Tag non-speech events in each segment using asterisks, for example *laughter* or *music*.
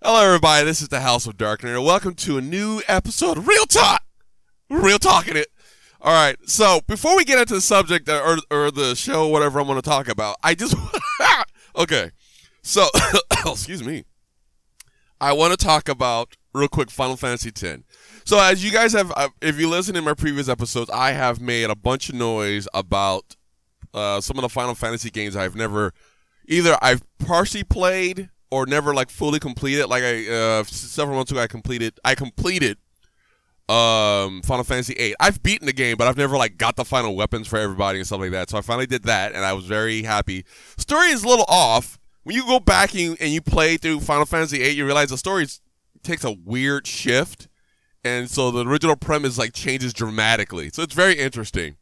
Hello, everybody. This is the House of Darkness, and welcome to a new episode of Real Talk. Real Talking it. All right. So before we get into the subject or, or the show, whatever I'm going to talk about, I just *laughs* okay. So *coughs* excuse me. I want to talk about real quick Final Fantasy X. So as you guys have, uh, if you listen to my previous episodes, I have made a bunch of noise about uh, some of the Final Fantasy games I've never either I've partially played or never like fully completed. Like I uh, several months ago, I completed I completed um Final Fantasy VIII. I've beaten the game, but I've never like got the final weapons for everybody and stuff like that. So I finally did that, and I was very happy. Story is a little off. When you go back and you, and you play through Final Fantasy VIII, you realize the story takes a weird shift, and so the original premise like changes dramatically. So it's very interesting.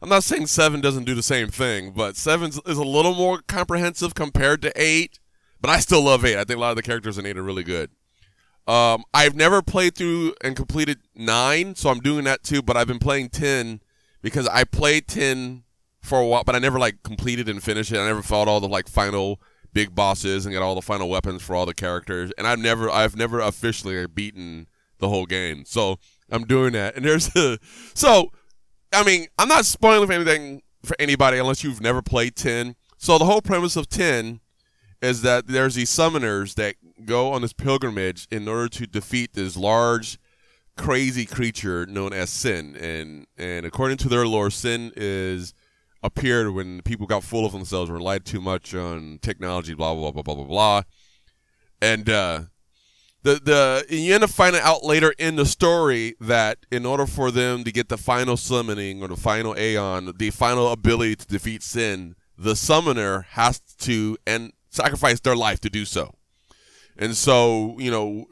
I'm not saying seven doesn't do the same thing, but seven is a little more comprehensive compared to eight. But I still love eight. I think a lot of the characters in eight are really good. Um, I've never played through and completed nine, so I'm doing that too. But I've been playing ten because I played ten for a while, but I never like completed and finished it. I never fought all the like final big bosses and got all the final weapons for all the characters. And I've never, I've never officially beaten the whole game. So I'm doing that. And there's a, *laughs* so I mean, I'm not spoiling anything for anybody unless you've never played 10. So the whole premise of 10 is that there's these summoners that go on this pilgrimage in order to defeat this large, crazy creature known as Sin. And and according to their lore, Sin is appeared when people got full of themselves, relied too much on technology, blah blah blah blah blah blah. And uh, the the you end up finding out later in the story that in order for them to get the final summoning or the final Aeon, the final ability to defeat Sin, the summoner has to and sacrifice their life to do so. And so, you know,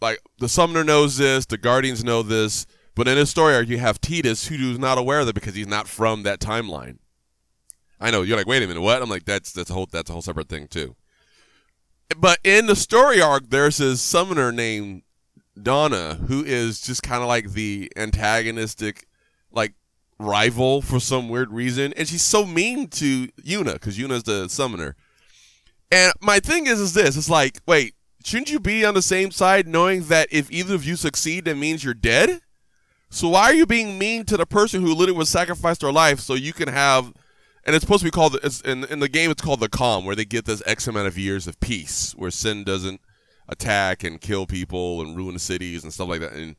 like the summoner knows this, the guardians know this, but in this story arc you have Tidus who is not aware of it because he's not from that timeline. I know you're like, wait a minute, what? I'm like, that's that's a whole that's a whole separate thing too. But in the story arc, there's this summoner named Dona who is just kind of like the antagonistic, like rival for some weird reason, and she's so mean to Yuna because Yuna's the summoner. And my thing is, is this? It's like, wait, shouldn't you be on the same side, knowing that if either of you succeed, that means you're dead? So why are you being mean to the person who literally was sacrificed their life so you can have and it's supposed to be called in in the game it's called the calm where they get this x amount of years of peace where sin doesn't attack and kill people and ruin cities and stuff like that and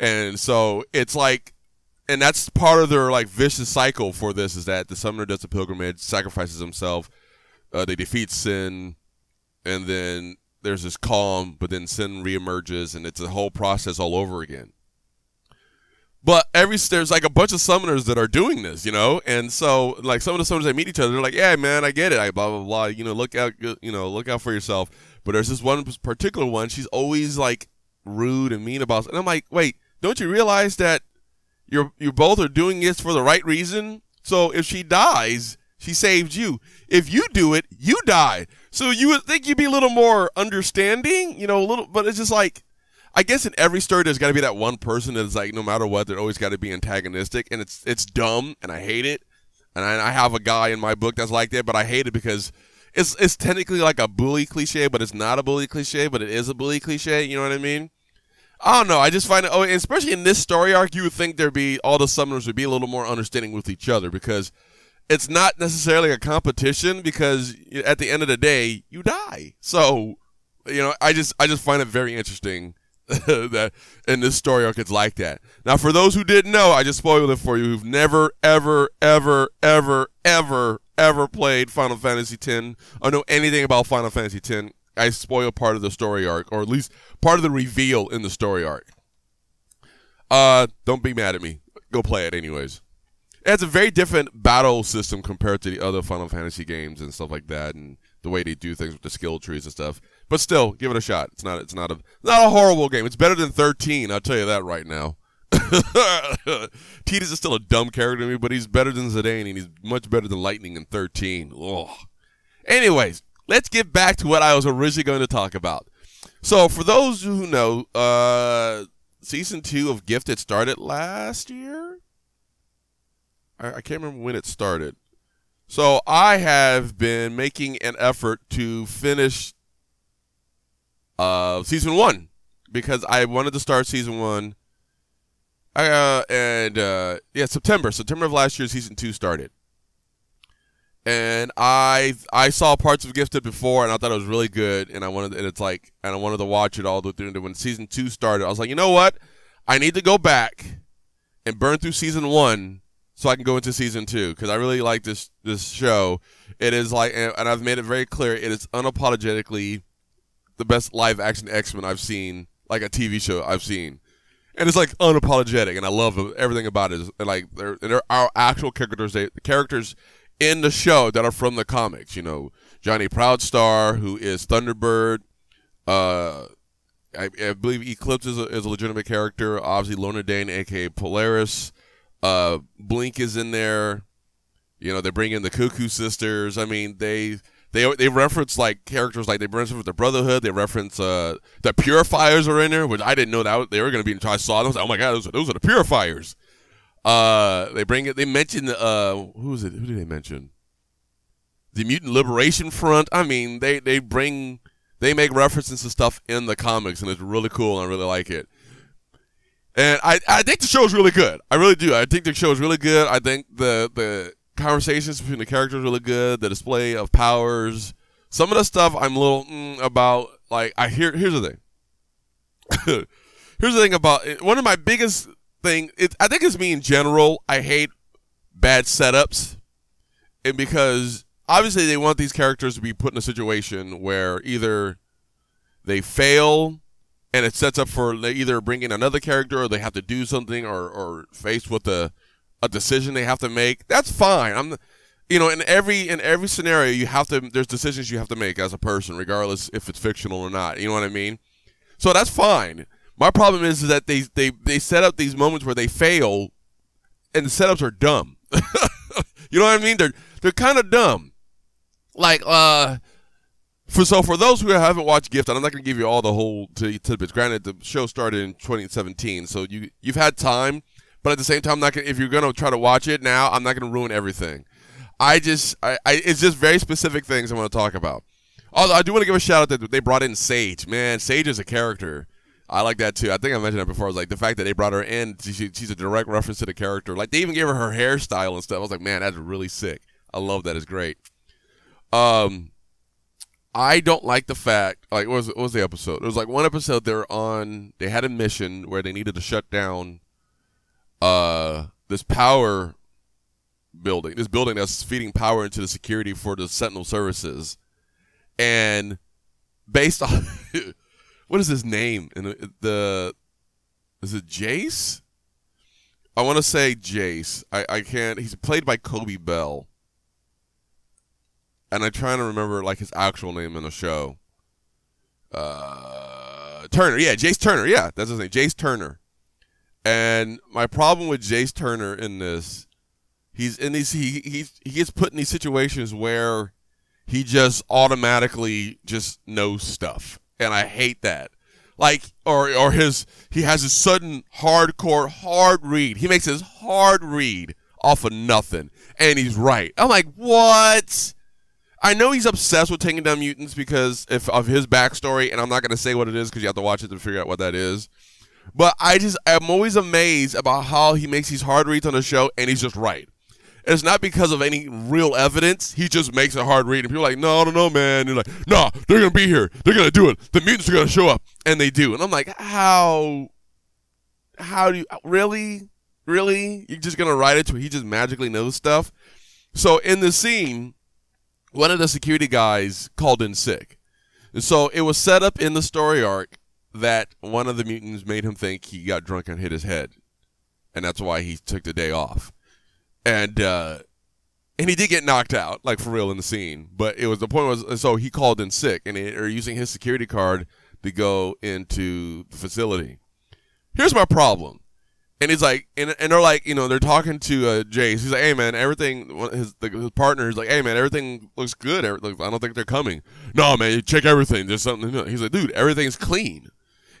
and so it's like and that's part of their like vicious cycle for this is that the summoner does a pilgrimage sacrifices himself uh, they defeat sin and then there's this calm but then sin reemerges and it's a whole process all over again but every there's like a bunch of summoners that are doing this, you know, and so like some of the summoners that meet each other, they're like, "Yeah, man, I get it. I blah blah blah. You know, look out, you know, look out for yourself." But there's this one particular one. She's always like rude and mean about, it. and I'm like, "Wait, don't you realize that you're you both are doing this for the right reason? So if she dies, she saved you. If you do it, you die. So you would think you'd be a little more understanding, you know, a little. But it's just like I guess in every story there's got to be that one person that's like no matter what they're always got to be antagonistic and it's it's dumb and I hate it and I, I, have a guy in my book that's like that but I hate it because it's it's technically like a bully cliche but it's not a bully cliche but it is a bully cliche you know what I mean I don't know I just find it oh especially in this story arc you would think there'd be all the summoners would be a little more understanding with each other because it's not necessarily a competition because at the end of the day you die so you know I just I just find it very interesting *laughs* that in this story arc it's like that. Now, for those who didn't know, I just spoiled it for you who've never, ever, ever, ever, ever, ever played Final Fantasy X or know anything about Final Fantasy X. I spoil part of the story arc, or at least part of the reveal in the story arc. Uh, don't be mad at me. Go play it anyways. It has a very different battle system compared to the other Final Fantasy games and stuff like that, and the way they do things with the skill trees and stuff. But still, give it a shot. It's not it's not a not a horrible game. It's better than 13. I'll tell you that right now. *laughs* Tidus is still a dumb character to me, but he's better than Zidane, and he's much better than Lightning in 13. Ugh. Anyways, let's get back to what I was originally going to talk about. So, for those who know, uh, season two of Gifted started last year. I, I can't remember when it started. So I have been making an effort to finish of season one because I wanted to start season one. Uh, and uh, yeah, September, September of last year, season two started, and I I saw parts of Gifted before, and I thought it was really good, and I wanted, and it's like, and I wanted to watch it all the way through. And when season two started, I was like, you know what, I need to go back and burn through season one so I can go into season two because I really like this this show. It is like, and I've made it very clear, it is unapologetically the best live action X Men I've seen, like a TV show I've seen, and it's like unapologetic, and I love everything about it. And like there, there are actual characters, they, the characters in the show that are from the comics. You know, Johnny Proudstar, who is Thunderbird. Uh, I, I believe Eclipse is a, is a legitimate character. Obviously, Lorna Dane, aka Polaris. Uh, Blink is in there. You know, they bring in the Cuckoo Sisters. I mean, they they they reference like characters like they reference the Brotherhood. They reference uh, the Purifiers are in there, which I didn't know that they were going to be until I saw them. I was like, oh my god, those are, those are the Purifiers. Uh, they bring it. They mention uh, who is it? Who did they mention? The Mutant Liberation Front. I mean, they they bring they make references to stuff in the comics, and it's really cool. And I really like it. And I, I think the show is really good. I really do. I think the show is really good. I think the the conversations between the characters are really good. The display of powers. Some of the stuff I'm a little mm, about. Like I hear. Here's the thing. *coughs* here's the thing about it. one of my biggest thing. It, I think it's me in general. I hate bad setups, and because obviously they want these characters to be put in a situation where either they fail and it sets up for either bring in another character or they have to do something or or faced with a a decision they have to make. That's fine. I'm you know, in every in every scenario you have to there's decisions you have to make as a person regardless if it's fictional or not. You know what I mean? So that's fine. My problem is, is that they they they set up these moments where they fail and the setups are dumb. *laughs* you know what I mean? They're they're kind of dumb. Like uh for so for those who haven't watched Gift, I'm not going to give you all the whole tidbits. Granted, the show started in 2017, so you you've had time, but at the same time, gonna, if you're going to try to watch it now, I'm not going to ruin everything. I just I, I it's just very specific things I want to talk about. Although I do want to give a shout out that they brought in Sage. Man, Sage is a character. I like that too. I think I mentioned that before. I was like the fact that they brought her in, she, she's a direct reference to the character. Like they even gave her her hairstyle and stuff. I was like, man, that's really sick. I love that. It's great. Um, I don't like the fact like what was what was the episode? It was like one episode they're on they had a mission where they needed to shut down uh this power building, this building that's feeding power into the security for the Sentinel services. And based on *laughs* what is his name? And the, the is it Jace? I want to say Jace. I, I can't. He's played by Coby Bell and I'm trying to remember like his actual name in the show. Uh, Turner, yeah, Jace Turner, yeah, that's his name, Jace Turner. And my problem with Jace Turner in this, he's in these he he he gets put in these situations where he just automatically just knows stuff, and I hate that. Like or or his he has a sudden hardcore hard read. He makes his hard read off of nothing, and he's right. I'm like, what? I know he's obsessed with taking down mutants because if, of his backstory, and I'm not going to say what it is because you have to watch it to figure out what that is. But I just, I'm always amazed about how he makes these hard reads on the show, and he's just right. it's not because of any real evidence. He just makes a hard read, and people are like, no, I don't know, man. And you're like, no, they're gonna be here. They're gonna do it. The mutants are gonna show up, and they do. And I'm like, how? How do you really, really? You're just gonna write it to he just magically knows stuff? So in the scene, one of the security guys called in sick. So it was set up in the story arc that one of the mutants made him think he got drunk and hit his head. And that's why he took the day off. And uh and he did get knocked out, like for real in the scene. But it was the point was so he called in sick and they are using his security card to go into the facility. Here's my problem and he's like, and, and they're like, you know, they're talking to uh, Jace. He's like, hey man, everything. His the, his partner is like, hey man, everything looks good. I don't think they're coming. No man, check everything. There's something. He's like, dude, everything's clean.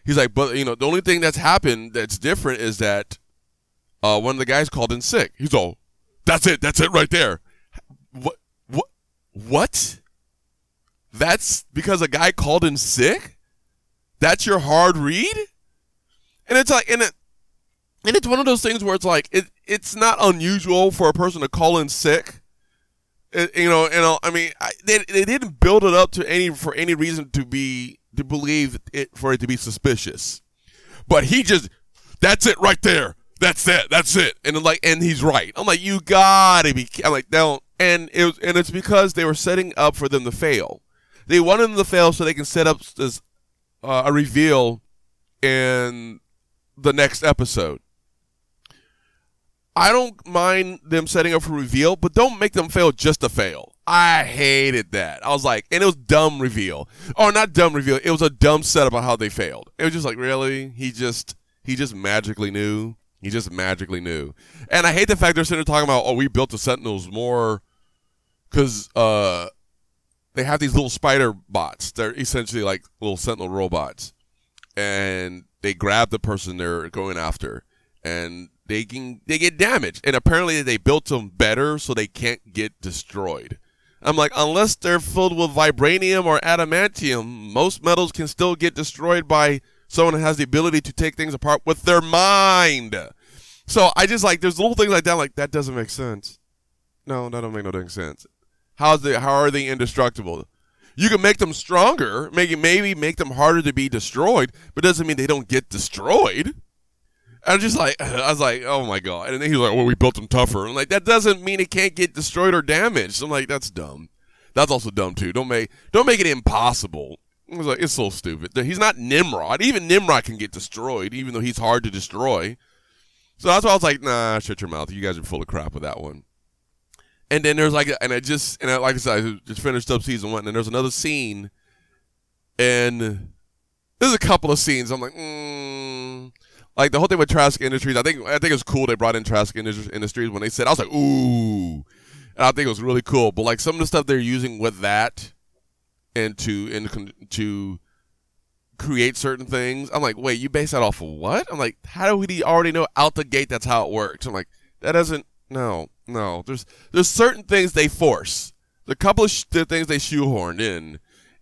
He's like, but you know, the only thing that's happened that's different is that uh, one of the guys called in sick. He's all, that's it. That's it right there. What? What? What? That's because a guy called in sick. That's your hard read? And it's like, and it, and it's one of those things where it's like, it, it's not unusual for a person to call in sick. It, you know, and I mean, I, they, they didn't build it up to any for any reason to be to believe it for it to be suspicious. But he just, that's it right there. That's it. That's it. And I'm like, and he's right. I'm like, you gotta be. I'm like, don't. And it was, and it's because they were setting up for them to fail. They wanted them to fail so they can set up this uh, a reveal in the next episode. I don't mind them setting up for reveal, but don't make them fail just to fail. I hated that. I was like, and it was dumb reveal. Or not dumb reveal. It was a dumb setup on how they failed. It was just like, really? He just he just magically knew. He just magically knew. And I hate the fact they're sitting there talking about, oh, we built the Sentinels more because uh, they have these little spider bots. They're essentially like little Sentinel robots, and they grab the person they're going after, and they can they get damaged. And apparently they built them better so they can't get destroyed. I'm like, unless they're filled with vibranium or adamantium, most metals can still get destroyed by someone who has the ability to take things apart with their mind. So I just like there's little things like that. Like that doesn't make sense. No, that don't make no dang sense. How's they? How are they indestructible? You can make them stronger, make maybe make them harder to be destroyed, but doesn't mean they don't get destroyed. I'm just like, I was like, oh my god. And then he's like, well, we built them tougher. I'm like, that doesn't mean it can't get destroyed or damaged. I'm like, that's dumb. That's also dumb too. Don't make don't make it impossible. I was like, it's so stupid. He's not Nimrod. Even Nimrod can get destroyed, even though he's hard to destroy. So that's why I was like, nah, shut your mouth. You guys are full of crap with that one. And then there's like, and I just, and I, like I said, I just finished up season one, and there's another scene, and there's a couple of scenes. I'm like, mm. Like the whole thing with Trask Industries. I think I think it was cool they brought in Trask Industries when they said I was like, ooh, and I think it was really cool. But like some of the stuff they're using with that, and to and to create certain things. I'm like, wait, you base that off of what? I'm like, how do we already know out the gate that's how it works? I'm like, that doesn't. No, no. There's there's certain things they force. The couple of sh- things they shoehorned in,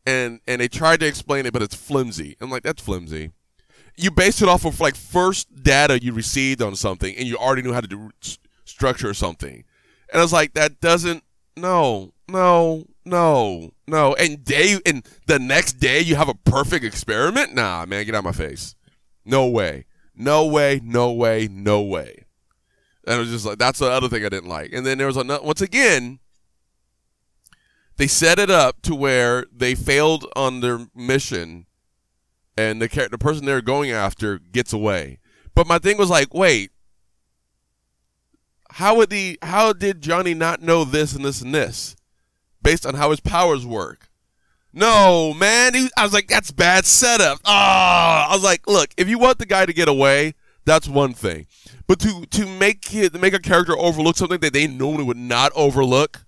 and and they tried to explain it, but it's flimsy. I'm like, that's flimsy. You base it off of like first data you received on something, and you already knew how to do, structure something. And I was like, that doesn't. No, no, no, no. And day and the next day you have a perfect experiment? Nah, man, get out of my face. No way. No way, no way, no way. And it was just like that's the other thing I didn't like. And then there was another once again, they set it up to where they failed on their mission and the the person they're going after gets away. But my thing was like, wait, how would the how did Johnny not know this and this and this? based on how his powers work. No, man. He, I was like, that's bad setup. Ah, I was like, look, if you want the guy to get away, that's one thing. But to to make it, to make a character overlook something that they normally would not overlook,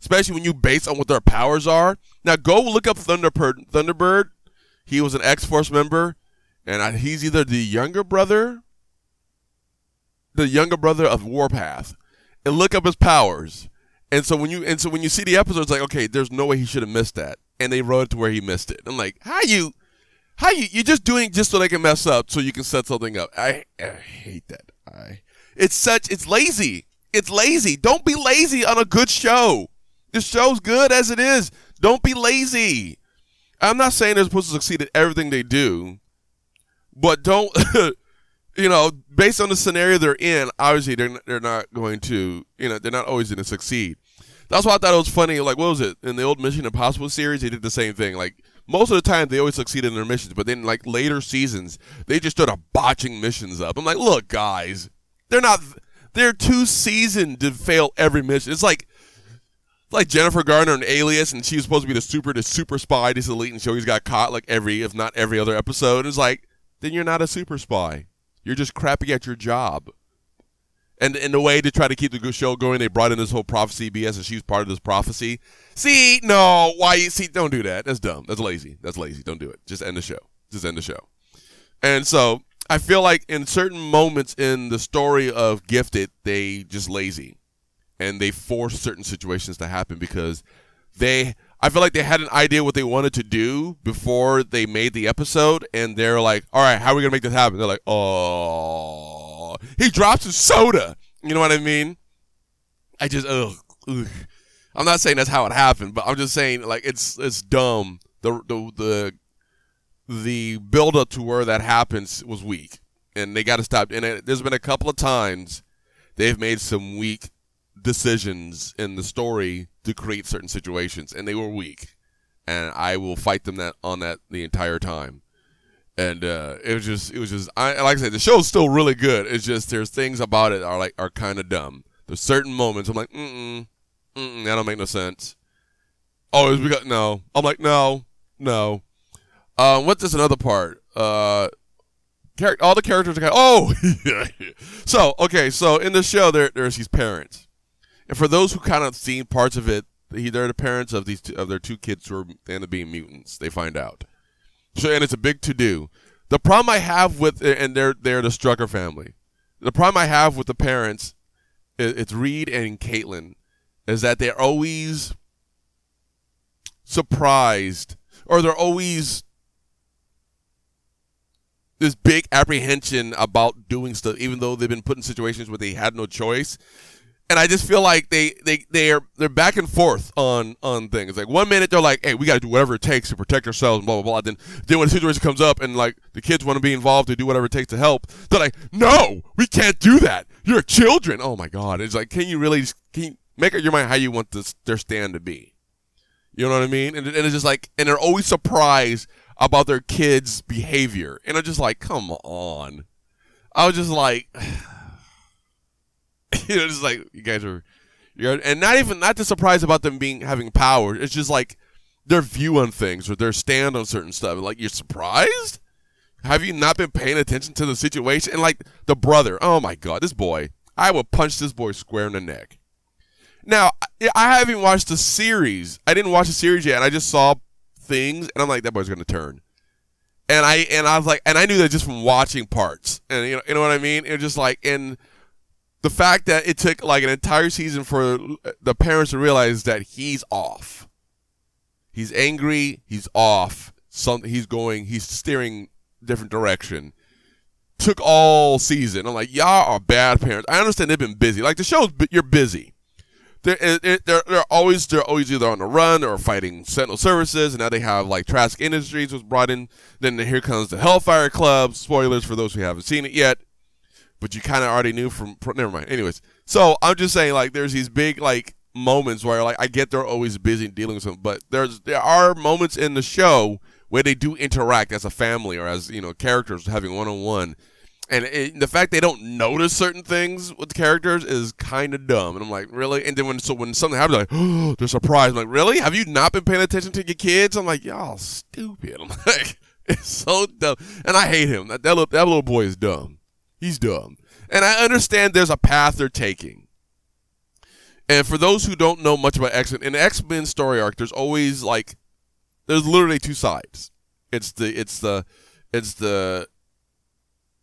especially when you base on what their powers are. Now go look up Thunderbird. Thunderbird. He was an X Force member, and he's either the younger brother, the younger brother of Warpath, and look up his powers. And so when you and so when you see the episode, it's like, okay, there's no way he should have missed that, and they wrote it to where he missed it. I'm like, how you, how you, you're just doing just so they can mess up, so you can set something up. I, I hate that. I, it's such, it's lazy. It's lazy. Don't be lazy on a good show. This show's good as it is. Don't be lazy. I'm not saying they're supposed to succeed at everything they do, but don't, *laughs* you know, based on the scenario they're in, obviously they're they're not going to, you know, they're not always going to succeed. That's why I thought it was funny. Like, what was it in the old Mission Impossible series? They did the same thing. Like most of the time, they always succeeded in their missions, but then like later seasons, they just started botching missions up. I'm like, look, guys, they're not. They're too seasoned to fail every mission. It's like. Like Jennifer Garner and Alias, and she was supposed to be the super, the super spy, this elite, and she always got caught like every, if not every other episode. It's like, then you're not a super spy. You're just crappy at your job. And in a way to try to keep the show going, they brought in this whole prophecy BS, and she's part of this prophecy. See, no, why? See, don't do that. That's dumb. That's lazy. That's lazy. Don't do it. Just end the show. Just end the show. And so I feel like in certain moments in the story of Gifted, they just lazy, and they force certain situations to happen because they. I feel like they had an idea what they wanted to do before they made the episode, and they're like, "All right, how are we gonna make this happen?" They're like, "Oh, he drops his soda." You know what I mean? I just, ugh, ugh. I'm not saying that's how it happened, but I'm just saying like it's it's dumb. The the the the build up to where that happens was weak, and they got to stop. And it, there's been a couple of times they've made some weak decisions in the story to create certain situations, and they were weak. And I will fight them that on that the entire time. And uh, it was just, it was just, I like I said, the show's still really good. It's just there's things about it are like are kind of dumb. There's certain moments I'm like, mm mm, mm that don't make no sense. Oh, we got no. I'm like, no, no. Uh, what's this another part? Uh, all the characters are kind of, oh, *laughs* so okay, so in the show there there's these parents, and for those who kind of seen parts of it, they're the parents of these two, of their two kids who are, end up being mutants. They find out, so and it's a big to do. The problem I have with and they're they're the Strucker family. The problem I have with the parents, it's Reed and Caitlin, is that they're always surprised or they're always this big apprehension about doing stuff, even though they've been put in situations where they had no choice. And I just feel like they they they're they're back and forth on on things. Like one minute they're like, "Hey, we got to do whatever it takes to protect ourselves," blah blah blah. Then then when the situation comes up and like the kids want to be involved to do whatever it takes to help, they're like, "No, we can't do that. You're children." Oh my god! It's like, can you really can you make up your mind how you want this their stand to be? You know what I mean? And, and it's just like, and they're always surprised about their kids' behavior. And I'm just like, come on. I was just like, *sighs* *laughs* you know, just like you guys are, you're, and not even not just surprise about them being having power. It's just like their view on things or their stand on certain stuff. Like you're surprised. Have you not been paying attention to the situation? And like the brother, oh my god, this boy, I would punch this boy square in the neck. Now, I haven't watched the series. I didn't watch the series yet, I just saw things, and I'm like, that boy's gonna turn. And I and I was like, and I knew that just from watching parts, and you know, you know what I mean. It was just like, and the fact that it took like an entire season for the parents to realize that he's off. He's angry. He's off. Something. He's going. He's steering different direction. Took all season. I'm like, y'all are bad parents. I understand they've been busy. Like the show's, you're busy they're, they're, they're always they're always either on the run or fighting Sentinel services, and now they have like Trask Industries was brought in. Then here comes the Hellfire Club. Spoilers for those who haven't seen it yet, but you kind of already knew from. Never mind. Anyways, so I'm just saying like there's these big like moments where like I get they're always busy dealing with something, but there's there are moments in the show where they do interact as a family or as you know characters having one on one and it, the fact they don't notice certain things with characters is kind of dumb. And I'm like, really? And then when so when something happens, like, oh, *gasps* they're surprised. I'm like, really? Have you not been paying attention to your kids? I'm like, y'all stupid. *laughs* I'm like, it's so dumb. And I hate him. That that little, that little boy is dumb. He's dumb. And I understand there's a path they're taking. And for those who don't know much about X Men, in X Men story arc, there's always like, there's literally two sides. It's the it's the it's the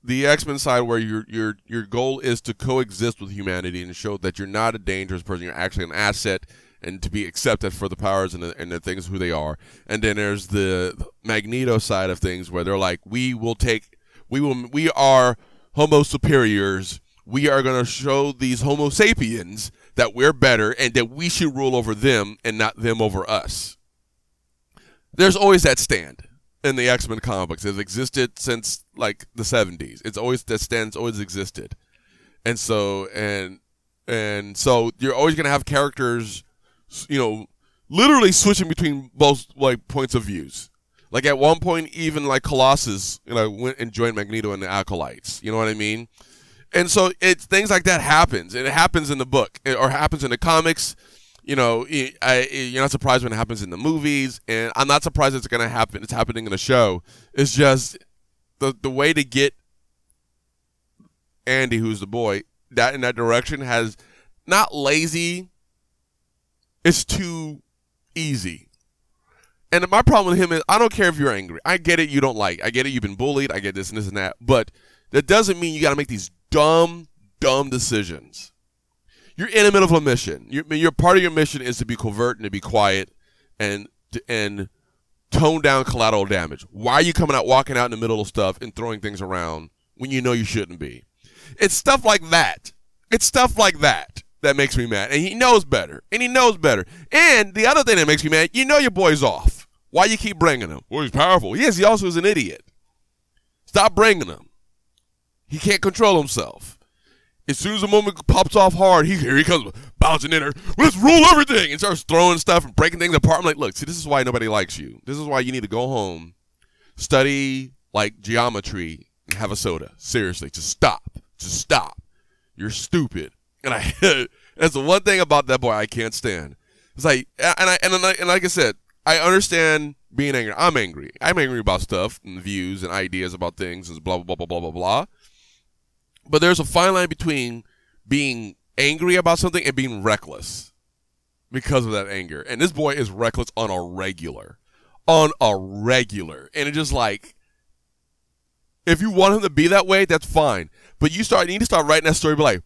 the X-Men side where your your your goal is to coexist with humanity and show that you're not a dangerous person, you're actually an asset and to be accepted for the powers and the, and the things who they are. And then there's the Magneto side of things where they're like, we will take, we will, we are Homo superiors. We are going to show these Homo sapiens that we're better and that we should rule over them and not them over us. There's always that stand in the X Men comic books. It's existed since like the seventies. It's always that stands always existed, and so and and so you're always gonna have characters, you know, literally switching between both like points of views. Like at one point, even like Colossus, you know, went and joined Magneto and the Acolytes. You know what I mean? And so it's things like that happens, and it happens in the book eh, or happens in the comics you know, eh, I, eh, you're not surprised when it happens in the movies, and I'm not surprised it's to happen. It's happening in the show. It's just the the way to get Andy, who's the boy, that in that direction has not lazy. It's too easy. And my problem with him is I don't care if you're angry. I get it. You don't like. I get it. You've been bullied. I get this and this and that. But that doesn't mean you got to make these dumb, dumb decisions you're in the middle of a mission. Your, your part of your mission is to be covert and to be quiet and and tone down collateral damage. Why are you coming out walking out in the middle of stuff and throwing things around when you know you shouldn't be? It's stuff like that. It's stuff like that that makes me mad. And he knows better. And he knows better. And the other thing that makes me mad, you know your boy's off. Why you keep bringing him? Well, he's powerful. Yes, he also is an idiot. Stop bringing him. He can't control himself. As soon as the moment pops off hard, he here he comes bouncing in there. Let's rule everything and starts throwing stuff and breaking things apart. I'm like, look, see, this is why nobody likes you. This is why you need to go home, study like geometry, and have a soda. Seriously, just stop. Just stop. You're stupid. And I *laughs* that's the one thing about that boy I can't stand. It's like and I and, I, and like I said, I understand being angry. I'm angry. I'm angry about stuff and views and ideas about things and blah blah blah blah blah blah blah. But there's a fine line between being angry about something and being reckless because of that anger. And this boy is reckless on a regular. On a regular. And it's just like if you want him to be that way, that's fine. But you start you need to start writing that story be like,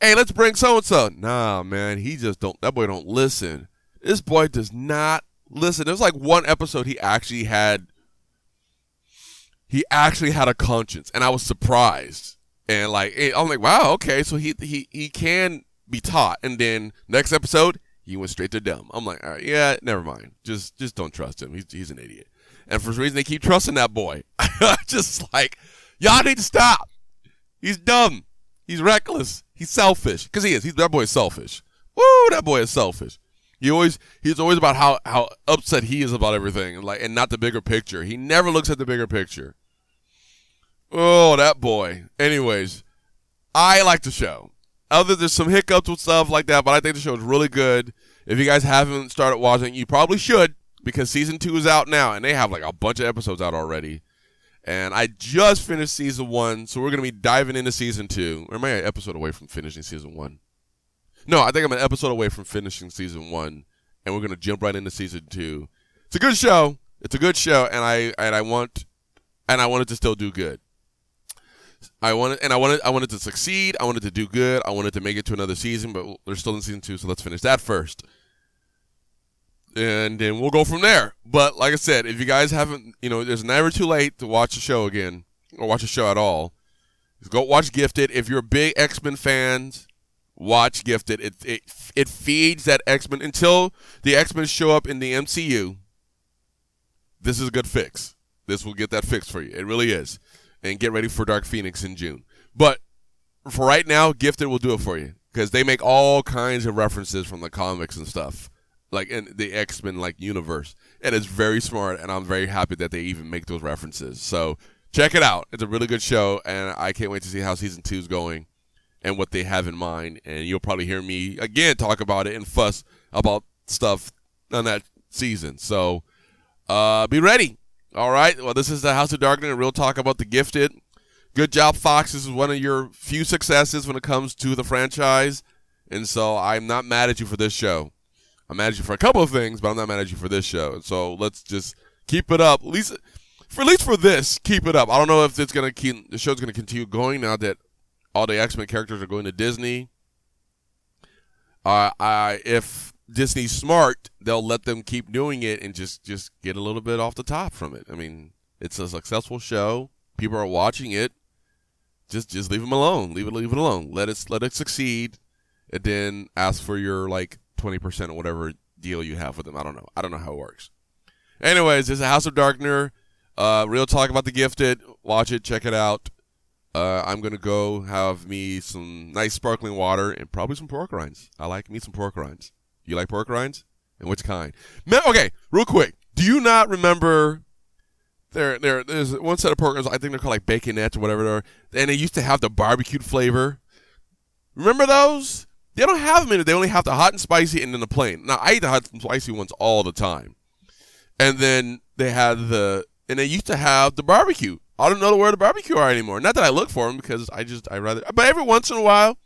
hey, let's bring so and so. Nah, man, he just don't that boy don't listen. This boy does not listen. There's like one episode he actually had he actually had a conscience and I was surprised and like I'm like, wow, okay, so he he he can be taught. And then next episode, he went straight to dumb. I'm like, all right, yeah, never mind. Just just don't trust him. He's he's an idiot. And for some reason, they keep trusting that boy. *laughs* just like, y'all need to stop. He's dumb. He's reckless. He's selfish. Cause he is. He's that boy is selfish. Woo, that boy is selfish. He always he's always about how how upset he is about everything, and like and not the bigger picture. He never looks at the bigger picture. Oh, that boy. Anyways, I like the show. Other there's some hiccups with stuff like that, but I think the show is really good. If you guys haven't started watching, you probably should because season two is out now, and they have like a bunch of episodes out already. And I just finished season one, so we're gonna be diving into season two. Or am I an episode away from finishing season one? No, I think I'm an episode away from finishing season one, and we're gonna jump right into season two. It's a good show. It's a good show, and I and I want and I want it to still do good. I wanted and I wanted I wanted to succeed. I wanted to do good. I wanted to make it to another season, but they're still in season two, so let's finish that first. And then we'll go from there. But like I said, if you guys haven't, you know, there's never too late to watch the show again or watch a show at all. Go watch Gifted. If you're big X Men fans, watch Gifted. It it it feeds that X Men until the X Men show up in the MCU. This is a good fix. This will get that fixed for you. It really is and get ready for Dark Phoenix in June. But for right now, Gifted will do it for you because they make all kinds of references from the comics and stuff, like in the X Men like universe, and it's very smart. And I'm very happy that they even make those references. So check it out. It's a really good show, and I can't wait to see how season two is going and what they have in mind. And you'll probably hear me again talk about it and fuss about stuff on that season. So uh, be ready. All right. Well, this is the House of Darkness, a real talk about the gifted. Good job, Fox. This is one of your few successes when it comes to the franchise. And so I'm not mad at you for this show. I'm mad at you for a couple of things, but I'm not mad at you for this show. And so let's just keep it up. At least for at least for this, keep it up. I don't know if it's gonna keep the show's gonna continue going now that all the X Men characters are going to Disney. Uh, I if Disney's smart, they'll let them keep doing it and just just get a little bit off the top from it. I mean, it's a successful show. People are watching it. Just just leave them alone. Leave it leave it alone. Let it let it succeed, and then ask for your like twenty percent or whatever deal you have with them. I don't know. I don't know how it works. Anyways, this is House of Darkner. Uh, real talk about the gifted. Watch it. Check it out. Uh, I'm gonna go have me some nice sparkling water and probably some pork rinds. I like me some pork rinds. You like pork rinds? And which kind? Okay, real quick. Do you not remember there, there, there's one set of pork rinds, I think they're called like Baken-ets or whatever they are, and they used to have the barbecued flavor. Remember those? They don't have them in it. They only have the hot and spicy and then the plain. Now, I eat the hot and spicy ones all the time. And then they had the, and they used to have the barbecue. I don't know where the barbecue are anymore. Not that I look for them because I just, I rather, but every once in a while,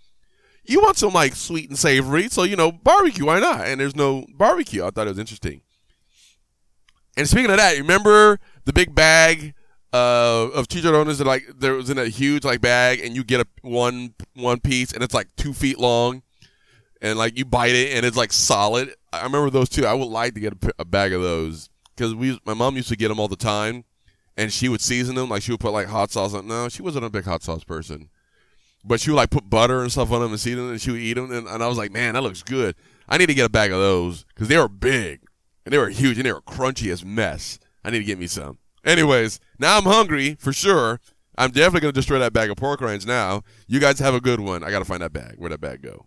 you want some like sweet and savory, so you know barbecue. Why not? And there's no barbecue. I thought it was interesting. And speaking of that, remember the big bag uh, of chicharrones that like there was in a huge like bag, and you get a one one piece, and it's like two feet long, and like you bite it, and it's like solid. I remember those too. I would like to get a bag of those because we, my mom used to get them all the time, and she would season them. Like she would put like hot sauce on. No, she wasn't a big hot sauce person, but she would like put butter and stuff on them and season them, and she would eat them. And, and I was like, man, that looks good. I need to get a bag of those because they were big and they were huge and they were crunchy as mess. I need to get me some. Anyways, now I'm hungry for sure. I'm definitely gonna destroy that bag of pork rinds now. You guys have a good one. I gotta find that bag. Where'd that bag go?